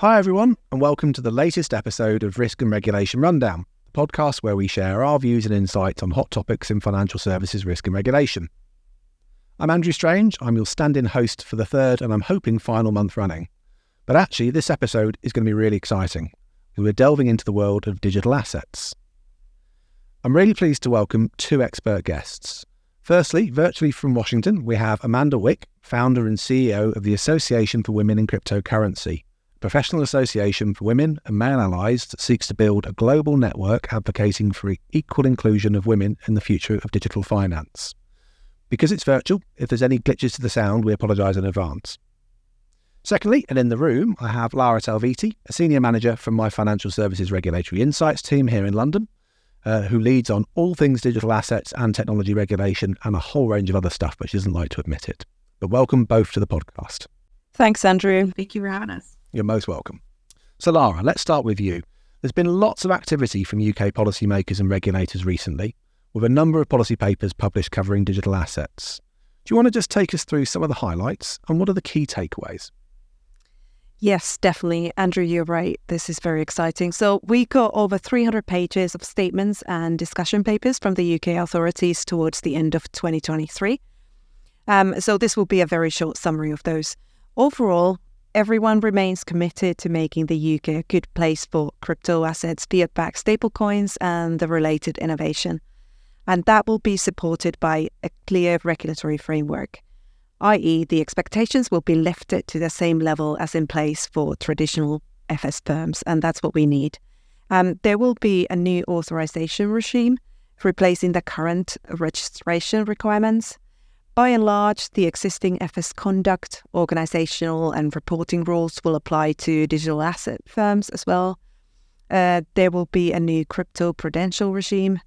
Hi, everyone, and welcome to the latest episode of Risk and Regulation Rundown, the podcast where we share our views and insights on hot topics in financial services risk and regulation. I'm Andrew Strange. I'm your stand in host for the third and I'm hoping final month running. But actually, this episode is going to be really exciting. We're delving into the world of digital assets. I'm really pleased to welcome two expert guests. Firstly, virtually from Washington, we have Amanda Wick, founder and CEO of the Association for Women in Cryptocurrency, professional association for women and Man allies that seeks to build a global network advocating for equal inclusion of women in the future of digital finance. Because it's virtual, if there's any glitches to the sound, we apologise in advance. Secondly, and in the room, I have Laura Talvitie, a senior manager from my Financial Services Regulatory Insights team here in London, uh, who leads on all things digital assets and technology regulation and a whole range of other stuff, but she doesn't like to admit it. But welcome both to the podcast. Thanks, Andrew. Thank you for having us. You're most welcome. So, Laura, let's start with you. There's been lots of activity from UK policymakers and regulators recently, with a number of policy papers published covering digital assets. Do you want to just take us through some of the highlights and what are the key takeaways? Yes, definitely. Andrew, you're right. This is very exciting. So, we got over 300 pages of statements and discussion papers from the UK authorities towards the end of 2023. Um, so, this will be a very short summary of those. Overall, everyone remains committed to making the UK a good place for crypto assets, fiat backed stablecoins, and the related innovation. And that will be supported by a clear regulatory framework i.e., the expectations will be lifted to the same level as in place for traditional FS firms, and that's what we need. Um, there will be a new authorization regime replacing the current registration requirements. By and large, the existing FS conduct, organizational, and reporting rules will apply to digital asset firms as well. Uh, there will be a new crypto prudential regime.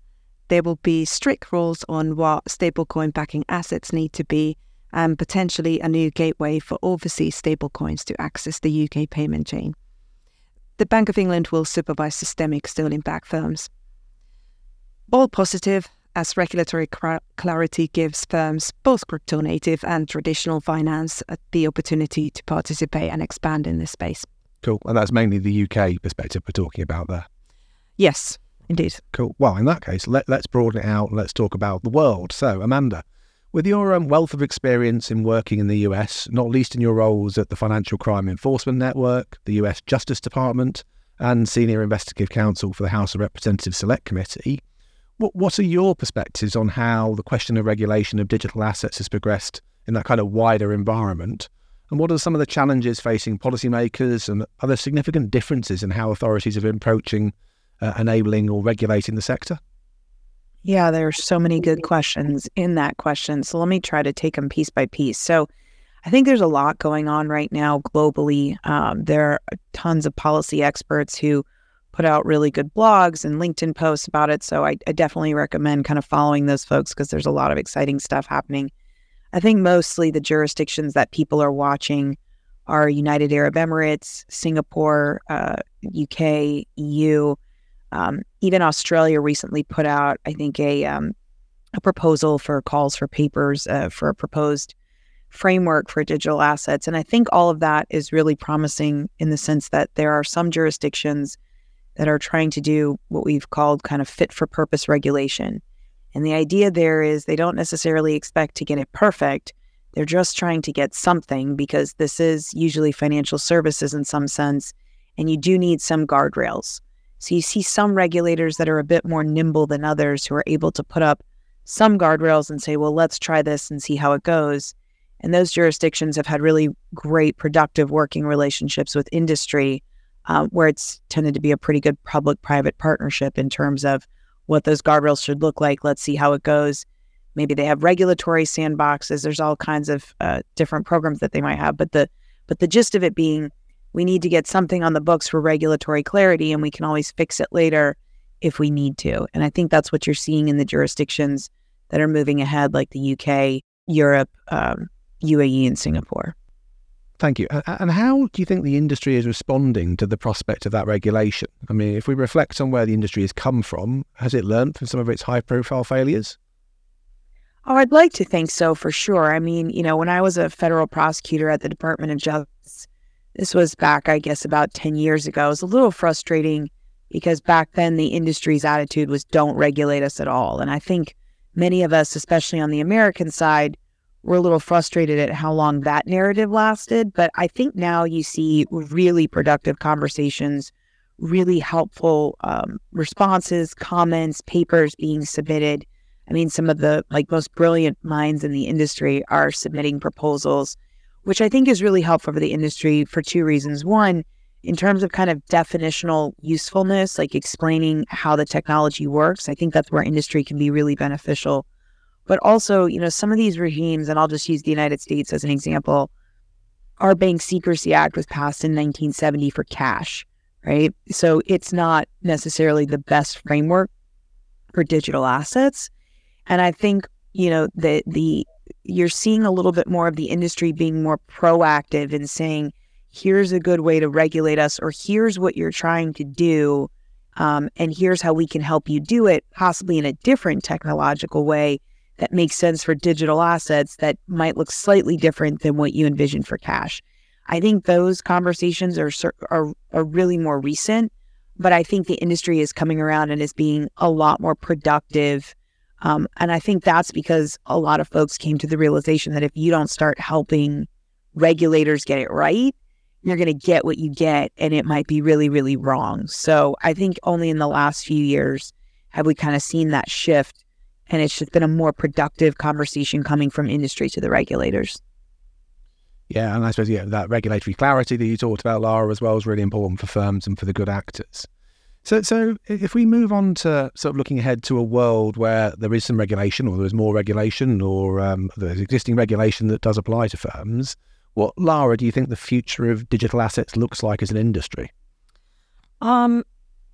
There will be strict rules on what stablecoin backing assets need to be and potentially a new gateway for overseas stablecoins to access the UK payment chain. The Bank of England will supervise systemic sterling backed firms. All positive, as regulatory clarity gives firms, both crypto native and traditional finance, uh, the opportunity to participate and expand in this space. Cool. And that's mainly the UK perspective we're talking about there. Yes, indeed. Cool. Well, in that case, let, us broaden it out and let's talk about the world. So, Amanda, with your um, wealth of experience in working in the US, not least in your roles at the Financial Crime Enforcement Network, the US Justice Department, and Senior Investigative Counsel for the House of Representatives Select Committee, what, what are your perspectives on how the question of regulation of digital assets has progressed in that kind of wider environment? And what are some of the challenges facing policymakers and are there significant differences in how authorities are approaching uh, enabling or regulating the sector? Yeah, there are so many good questions in that question. So let me try to take them piece by piece. So I think there's a lot going on right now globally. Um, there are tons of policy experts who put out really good blogs and LinkedIn posts about it. So I, I definitely recommend kind of following those folks because there's a lot of exciting stuff happening. I think mostly the jurisdictions that people are watching are United Arab Emirates, Singapore, uh, UK, EU. Um, even Australia recently put out, I think, a um, a proposal for calls for papers uh, for a proposed framework for digital assets, and I think all of that is really promising in the sense that there are some jurisdictions that are trying to do what we've called kind of fit for purpose regulation. And the idea there is they don't necessarily expect to get it perfect. They're just trying to get something because this is usually financial services in some sense, and you do need some guardrails. So you see some regulators that are a bit more nimble than others who are able to put up some guardrails and say, well, let's try this and see how it goes. And those jurisdictions have had really great, productive working relationships with industry, uh, where it's tended to be a pretty good public private partnership in terms of what those guardrails should look like. Let's see how it goes. Maybe they have regulatory sandboxes. There's all kinds of uh, different programs that they might have, but the but the gist of it being we need to get something on the books for regulatory clarity and we can always fix it later if we need to. And I think that's what you're seeing in the jurisdictions that are moving ahead, like the UK, Europe, um, UAE, and Singapore. Thank you. And how do you think the industry is responding to the prospect of that regulation? I mean, if we reflect on where the industry has come from, has it learned from some of its high profile failures? Oh, I'd like to think so for sure. I mean, you know, when I was a federal prosecutor at the Department of Justice, This was back, I guess, about 10 years ago. It was a little frustrating because back then the industry's attitude was don't regulate us at all. And I think many of us, especially on the American side, were a little frustrated at how long that narrative lasted. But I think now you see really productive conversations, really helpful um, responses, comments, papers being submitted. I mean, some of the like most brilliant minds in the industry are submitting proposals, which I think is really helpful for the industry for two reasons. One, in terms of kind of definitional usefulness, like explaining how the technology works, I think that's where industry can be really beneficial. But also, you know, some of these regimes, and I'll just use the United States as an example, our Bank Secrecy Act was passed in 1970 for cash, right? So it's not necessarily the best framework for digital assets. And I think, you know, the the you're seeing a little bit more of the industry being more proactive in saying, here's a good way to regulate us, or here's what you're trying to do. Um, and here's how we can help you do it, possibly in a different technological way that makes sense for digital assets that might look slightly different than what you envision for cash. I think those conversations are, are are really more recent, but I think the industry is coming around and is being a lot more productive. Um, and I think that's because a lot of folks came to the realization that if you don't start helping regulators get it right, you're going to get what you get and it might be really, really wrong. So I think only in the last few years have we kind of seen that shift. And it's just been a more productive conversation coming from industry to the regulators. Yeah, and I suppose yeah, that regulatory clarity that you talked about, Laura, as well, is really important for firms and for the good actors. So, so if we move on to sort of looking ahead to a world where there is some regulation, or there is more regulation, or um, there's existing regulation that does apply to firms, what, Laura, do you think the future of digital assets looks like as an industry? Um,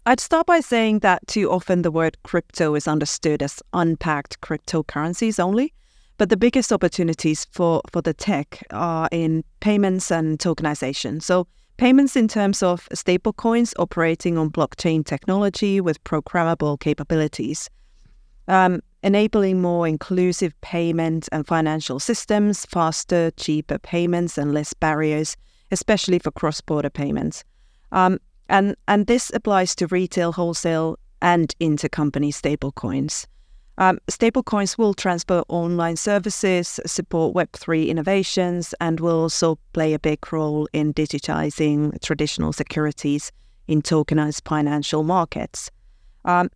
I'd start by saying that too often the word crypto is understood as unpacked cryptocurrencies only. But the biggest opportunities for, for the tech are in payments and tokenization. So, payments in terms of stablecoins operating on blockchain technology with programmable capabilities. Um, enabling more inclusive payment and financial systems, faster, cheaper payments, and less barriers, especially for cross border payments. Um, and, and this applies to retail, wholesale, and intercompany stablecoins. Um, stablecoins will transfer online services, support Web3 innovations, and will also play a big role in digitizing traditional securities in tokenized financial markets. Um,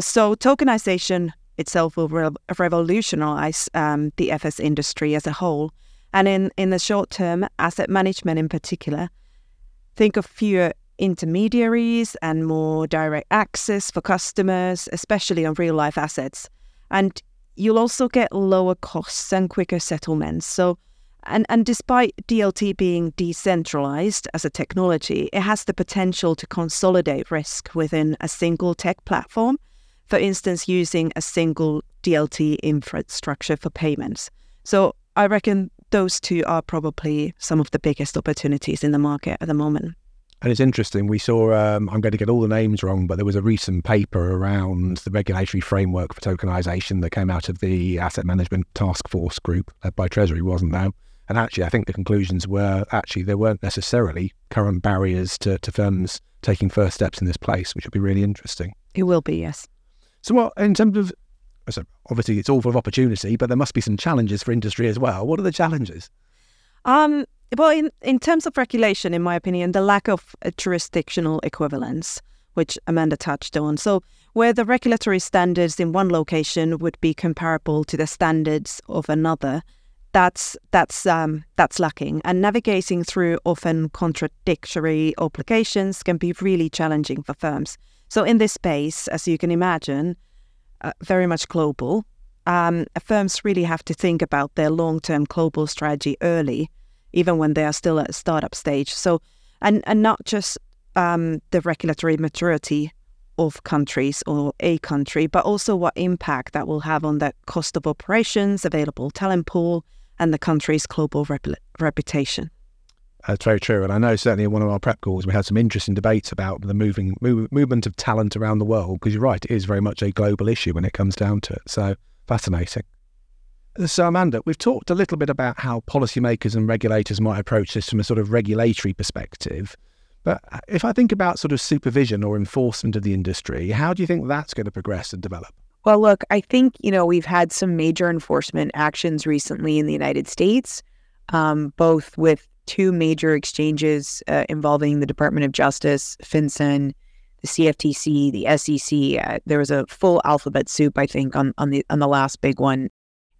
so, tokenization itself will re- revolutionize um, the FS industry as a whole. And in, in the short term, asset management in particular, think of fewer intermediaries and more direct access for customers, especially on real life assets. And you'll also get lower costs and quicker settlements. So, and, and despite DLT being decentralized as a technology, it has the potential to consolidate risk within a single tech platform for instance, using a single DLT infrastructure for payments. So I reckon those two are probably some of the biggest opportunities in the market at the moment. And it's interesting. We saw, um, I'm going to get all the names wrong, but there was a recent paper around the regulatory framework for tokenization that came out of the Asset Management Task Force group led by Treasury, wasn't there? And actually, I think the conclusions were actually there weren't necessarily current barriers to, to firms taking first steps in this place, which would be really interesting. It will be, yes. So, what in terms of so obviously it's all full of opportunity, but there must be some challenges for industry as well. What are the challenges? Um, well, in, in terms of regulation, in my opinion, the lack of jurisdictional equivalence, which Amanda touched on. So, where the regulatory standards in one location would be comparable to the standards of another, that's that's um, that's lacking. And navigating through often contradictory obligations can be really challenging for firms. So, in this space, as you can imagine, uh, very much global, um, firms really have to think about their long term global strategy early, even when they are still at startup stage. So, and, and not just um, the regulatory maturity of countries or a country, but also what impact that will have on the cost of operations, available talent pool, and the country's global rep- reputation. That's very true. And I know certainly in one of our prep calls, we had some interesting debates about the moving move, movement of talent around the world, because you're right, it is very much a global issue when it comes down to it. So fascinating. So, Amanda, we've talked a little bit about how policymakers and regulators might approach this from a sort of regulatory perspective. But uh, if I think about sort of supervision or enforcement of the industry, how do you think that's going to progress and develop? Well, look, I think, you know, we've had some major enforcement actions recently in the United States, um, both with two major exchanges uh, involving the Department of Justice, FinCEN, the CFTC, the SEC. Uh, there was a full alphabet soup, I think, on, on the on the last big one.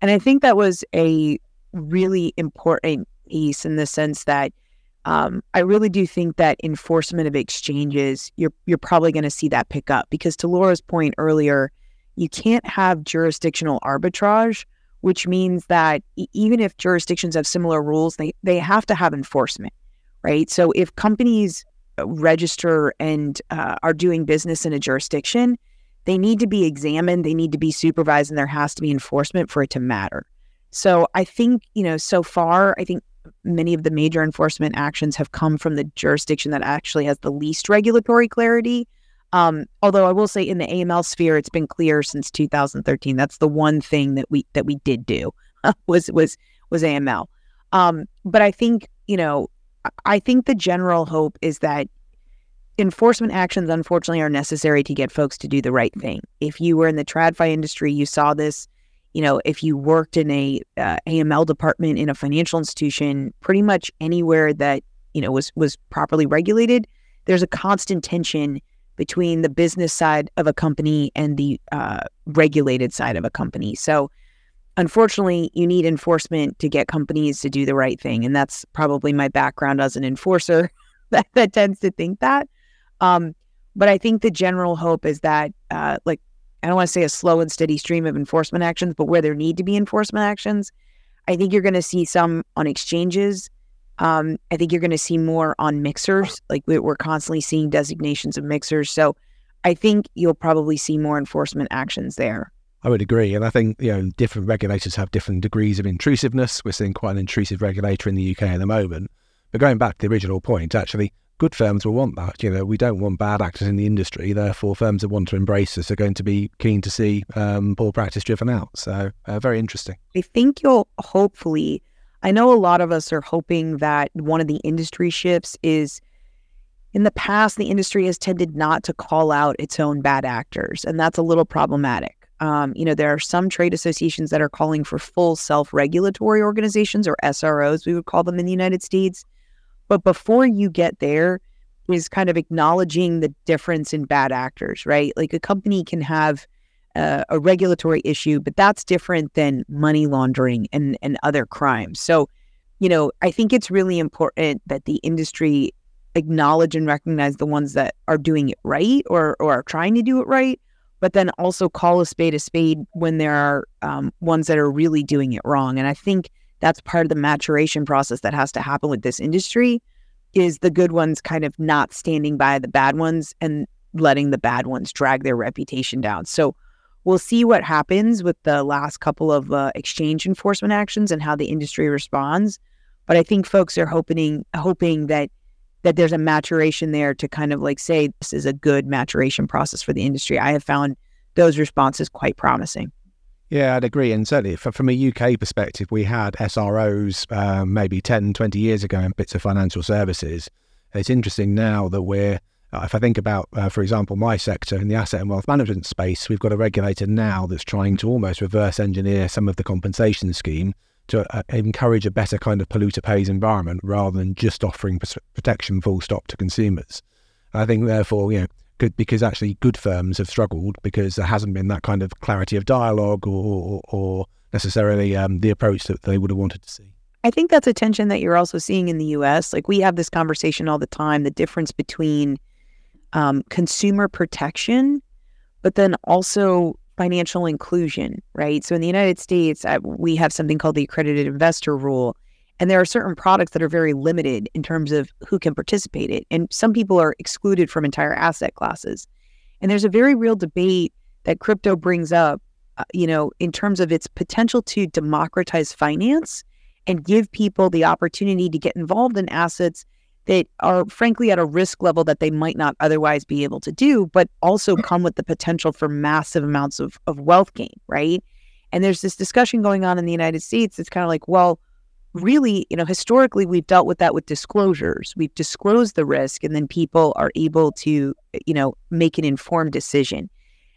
And I think that was a really important piece in the sense that um, I really do think that enforcement of exchanges, you're you're probably going to see that pick up because to Laura's point earlier, you can't have jurisdictional arbitrage, which means that even if jurisdictions have similar rules, they they have to have enforcement, right? So if companies register and uh, are doing business in a jurisdiction, they need to be examined, they need to be supervised, and there has to be enforcement for it to matter. So I think, you know, so far, I think many of the major enforcement actions have come from the jurisdiction that actually has the least regulatory clarity. Um, although I will say in the AML sphere, it's been clear since 2013. That's the one thing that we that we did do was was was AML. Um, but I think you know, I think the general hope is that enforcement actions, unfortunately, are necessary to get folks to do the right thing. If you were in the TradFi industry, you saw this. You know, if you worked in a uh, AML department in a financial institution, pretty much anywhere that you know was was properly regulated, there's a constant tension between the business side of a company and the uh, regulated side of a company. So, unfortunately, you need enforcement to get companies to do the right thing, and that's probably my background as an enforcer that, that tends to think that. Um, but I think the general hope is that, uh, like, I don't want to say a slow and steady stream of enforcement actions, but where there need to be enforcement actions, I think you're going to see some on exchanges. Um, I think you're going to see more on mixers. Like we're constantly seeing designations of mixers. So I think you'll probably see more enforcement actions there. I would agree. And I think, you know, different regulators have different degrees of intrusiveness. We're seeing quite an intrusive regulator in the UK at the moment. But going back to the original point, actually, good firms will want that. You know, we don't want bad actors in the industry. Therefore, firms that want to embrace us are going to be keen to see um, poor practice driven out. So, uh, very interesting. I think you'll hopefully. I know a lot of us are hoping that one of the industry shifts is in the past, the industry has tended not to call out its own bad actors, and that's a little problematic. Um, you know, there are some trade associations that are calling for full self regulatory organizations, or SROs, we would call them in the United States, but before you get there, is kind of acknowledging the difference in bad actors, right? Like a company can have uh, a regulatory issue, but that's different than money laundering and, and other crimes. So, you know, I think it's really important that the industry acknowledge and recognize the ones that are doing it right or, or are trying to do it right, but then also call a spade a spade when there are um, ones that are really doing it wrong. And I think that's part of the maturation process that has to happen with this industry is the good ones kind of not standing by the bad ones and letting the bad ones drag their reputation down. So we'll see what happens with the last couple of uh, exchange enforcement actions and how the industry responds. But I think folks are hoping hoping that that there's a maturation there to kind of like say this is a good maturation process for the industry. I have found those responses quite promising. Yeah, I'd agree. And certainly from a UK perspective, we had SROs um, maybe 10, 20 years ago in bits of financial services. It's interesting now that we're, uh, if I think about, uh, for example, my sector in the asset and wealth management space, we've got a regulator now that's trying to almost reverse engineer some of the compensation scheme to uh, encourage a better kind of polluter pays environment rather than just offering protection full stop to consumers. I think, therefore, you know, good because actually good firms have struggled because there hasn't been that kind of clarity of dialogue or, or necessarily um, the approach that they would have wanted to see. I think that's a tension that you're also seeing in the U.S. Like we have this conversation all the time: the difference between um, consumer protection, but then also financial inclusion, right? So in the United States, we have something called the accredited investor rule, and there are certain products that are very limited in terms of who can participate in. And some people are excluded from entire asset classes. And there's a very real debate that crypto brings up, uh, you know, in terms of its potential to democratize finance and give people the opportunity to get involved in assets that are frankly at a risk level that they might not otherwise be able to do, but also come with the potential for massive amounts of, of wealth gain, right? And there's this discussion going on in the United States. It's kind of like, well, really, you know, historically we've dealt with that with disclosures. We've disclosed the risk and then people are able to, eh, you know, make an informed decision.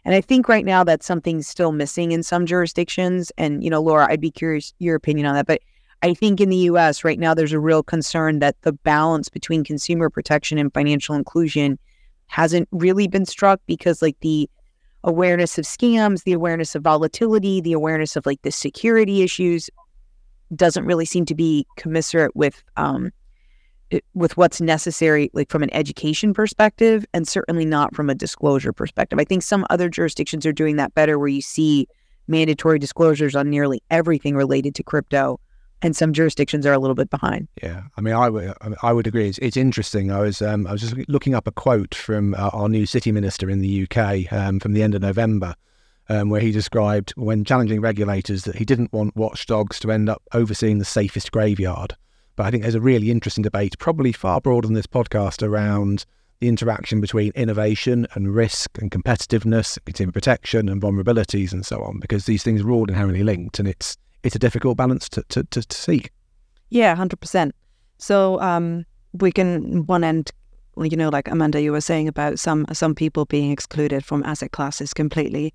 And I think right now that's something still missing in some jurisdictions. And, you know, Laura, I'd be curious your opinion on that. But I think in the US right now, there's a real concern that the balance between consumer protection and financial inclusion hasn't really been struck because, like, the awareness of scams, the awareness of volatility, the awareness of like the security issues doesn't really seem to be commensurate with um, it, with what's necessary, like from an education perspective, and certainly not from a disclosure perspective. I think some other jurisdictions are doing that better, where you see mandatory disclosures on nearly everything related to crypto and some jurisdictions are a little bit behind. Yeah, I mean, I would agree. It's, it's interesting. I was um, I was just looking up a quote from uh, our new city minister in the UK um, from the end of November, um, where he described when challenging regulators that he didn't want watchdogs to end up overseeing the safest graveyard. But I think there's a really interesting debate, probably far broader than this podcast, around the interaction between innovation and risk and competitiveness, consumer protection and vulnerabilities and so on, because these things are all inherently linked, and it's it's a difficult balance to, to, to, to seek. Yeah, 100%. So um, we can, one end, you know, like Amanda, you were saying about some some people being excluded from asset classes completely.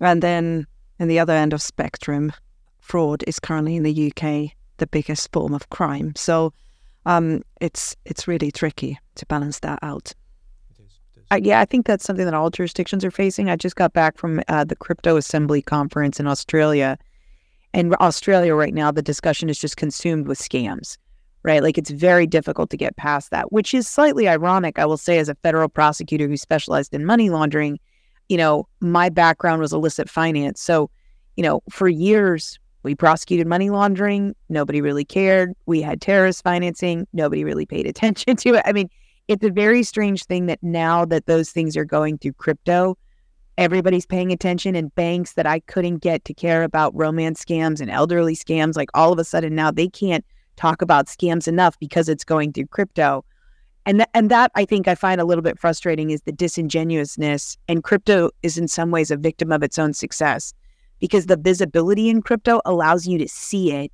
And then in the other end of spectrum, fraud is currently in the UK the biggest form of crime. So um, it's it's really tricky to balance that out. Uh, yeah, I think that's something that all jurisdictions are facing. I just got back from uh, the Crypto Assembly conference in Australia, in Australia right now, the discussion is just consumed with scams, right? Like it's very difficult to get past that, which is slightly ironic, I will say, as a federal prosecutor who specialized in money laundering. You know, my background was illicit finance. So, you know, for years, we prosecuted money laundering. Nobody really cared. We had terrorist financing. Nobody really paid attention to it. I mean, it's a very strange thing that now that those things are going through crypto, everybody's paying attention and banks that I couldn't get to care about romance scams and elderly scams like all of a sudden now they can't talk about scams enough because it's going through crypto. And th- and that I think I find a little bit frustrating is the disingenuousness and crypto is in some ways a victim of its own success because the visibility in crypto allows you to see it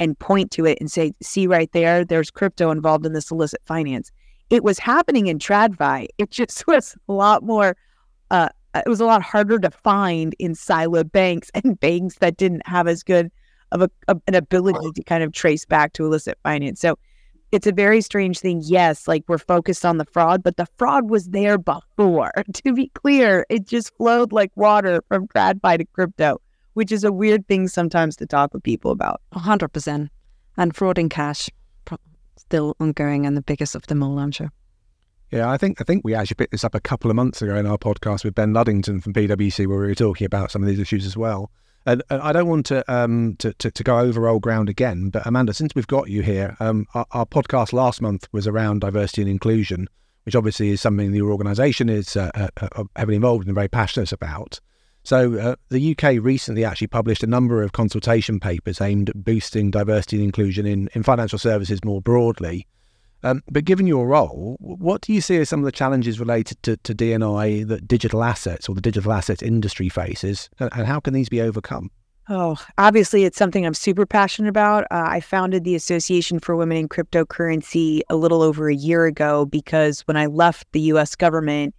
and point to it and say see right there there's crypto involved in this illicit finance. It was happening in TradFi. It just was a lot more uh, it was a lot harder to find in siloed banks and banks that didn't have as good of a, a, an ability to kind of trace back to illicit finance. So it's a very strange thing. Yes, like we're focused on the fraud, but the fraud was there before. To be clear, it just flowed like water from TradFi to crypto, which is a weird thing sometimes to talk with people about. 100%. And fraud in cash, still ongoing and the biggest of them all, I'm sure. Yeah, I think I think we actually picked this up a couple of months ago in our podcast with Ben Luddington from PwC, where we were talking about some of these issues as well. And, and I don't want to, um, to, to, to go over old ground again, but Amanda, since we've got you here, um, our, our, podcast last month was around diversity and inclusion, which obviously is something your organisation is uh, uh, uh, heavily involved in and very passionate about. So uh, the UK recently actually published a number of consultation papers aimed at boosting diversity and inclusion in, in financial services more broadly. Um, but given your role, what do you see as some of the challenges related to, to D&I that digital assets or the digital assets industry faces, and, and how can these be overcome? Oh, obviously, it's something I'm super passionate about. Uh, I founded the Association for Women in Cryptocurrency a little over a year ago because when I left the US government,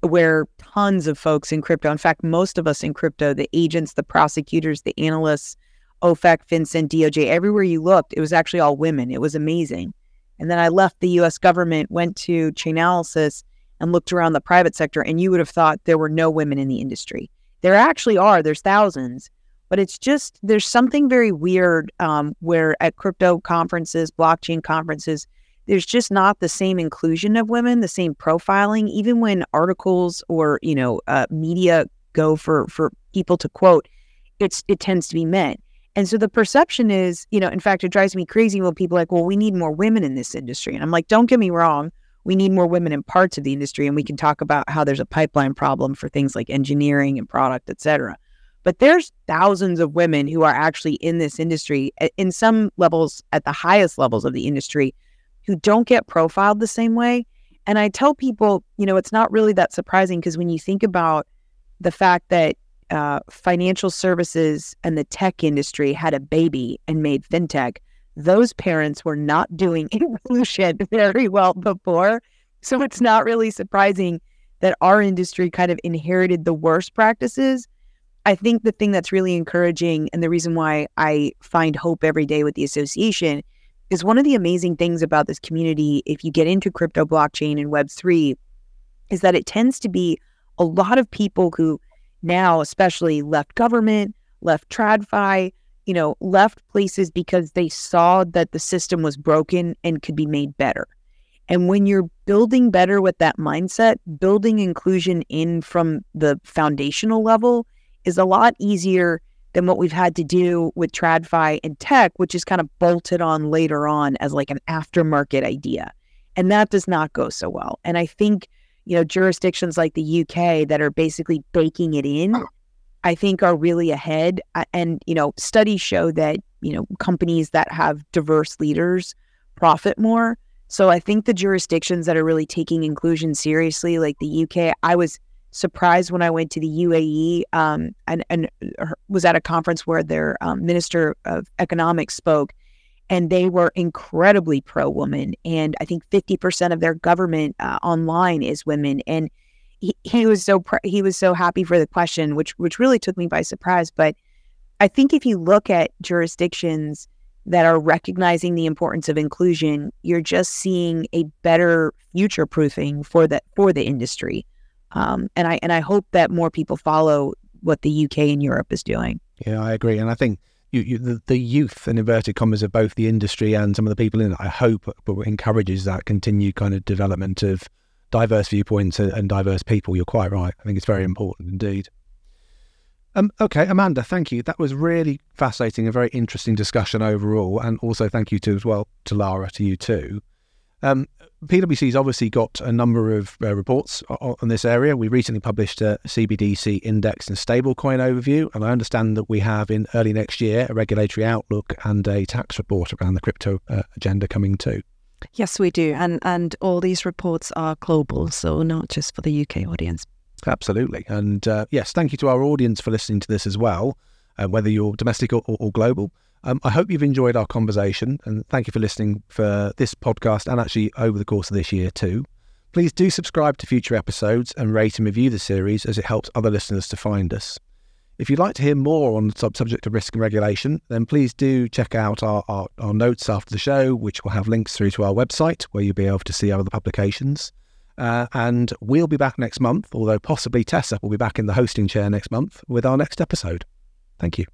where tons of folks in crypto, in fact, most of us in crypto, the agents, the prosecutors, the analysts, OFAC, FinCEN, DOJ, everywhere you looked, it was actually all women. It was amazing. And then I left the US government, went to Chainalysis, and looked around the private sector, and you would have thought there were no women in the industry. There actually are, there's thousands, but it's just there's something very weird um, where at crypto conferences, blockchain conferences, there's just not the same inclusion of women, the same profiling, even when articles or you know uh, media go for for people to quote, it's it tends to be men. And so the perception is, you know, in fact, it drives me crazy when people are like, well, we need more women in this industry. And I'm like, don't get me wrong. We need more women in parts of the industry. And we can talk about how there's a pipeline problem for things like engineering and product, et cetera. But there's thousands of women who are actually in this industry eh, in some levels, at the highest levels of the industry, who don't get profiled the same way. And I tell people, you know, it's not really that surprising because when you think about the fact that uh, financial services and the tech industry had a baby and made fintech, those parents were not doing inclusion very well before. So it's not really surprising that our industry kind of inherited the worst practices. I think the thing that's really encouraging and the reason why I find hope every day with the association is one of the amazing things about this community, if you get into crypto blockchain and Web3, is that it tends to be a lot of people who now, especially left government, left TradFi, you know, left places because they saw that the system was broken and could be made better. And when you're building better with that mindset, building inclusion in from the foundational level is a lot easier than what we've had to do with TradFi and tech, which is kind of bolted on later on as like an aftermarket idea. And that does not go so well. And I think, you know, jurisdictions like the UK that are basically baking it in, I think are really ahead. And, you know, studies show that, you know, companies that have diverse leaders profit more. So I think the jurisdictions that are really taking inclusion seriously, like the UK, I was surprised when I went to the UAE um, and, and was at a conference where their um, minister of economics spoke, and they were incredibly pro woman. And I think 50% of their government uh, online is women. And he, he was so pr- he was so happy for the question, which which really took me by surprise. But I think if you look at jurisdictions that are recognizing the importance of inclusion, you're just seeing a better future proofing for the for the industry. Um, and I and I hope that more people follow what the UK and Europe is doing. Yeah, I agree, and I think you, you, the, the youth and inverted commas of both the industry and some of the people in it, I hope but encourages that continued kind of development of diverse viewpoints and, diverse people. You're quite right. I think it's very important indeed. Um, okay, Amanda, thank you. That was really fascinating, a very interesting discussion overall, and also thank you to as well to Laura, to you too. Um, PwC's obviously got a number of uh, reports on, on, this area. We recently published a CBDC index and stablecoin overview, and I understand that we have in early next year a regulatory outlook and a tax report around the crypto uh, agenda coming too. Yes, we do, and and all these reports are global, so not just for the UK audience. Absolutely. And uh, yes, thank you to our audience for listening to this as well, uh, whether you're domestic or, or, or global. Um, I hope you've enjoyed our conversation and thank you for listening for this podcast and actually over the course of this year too. Please do subscribe to future episodes and rate and review the series as it helps other listeners to find us. If you'd like to hear more on the sub- subject of risk and regulation, then please do check out our, our, our notes after the show, which will have links through to our website where you'll be able to see other publications. Uh, and we'll be back next month, although possibly Tessa will be back in the hosting chair next month with our next episode. Thank you.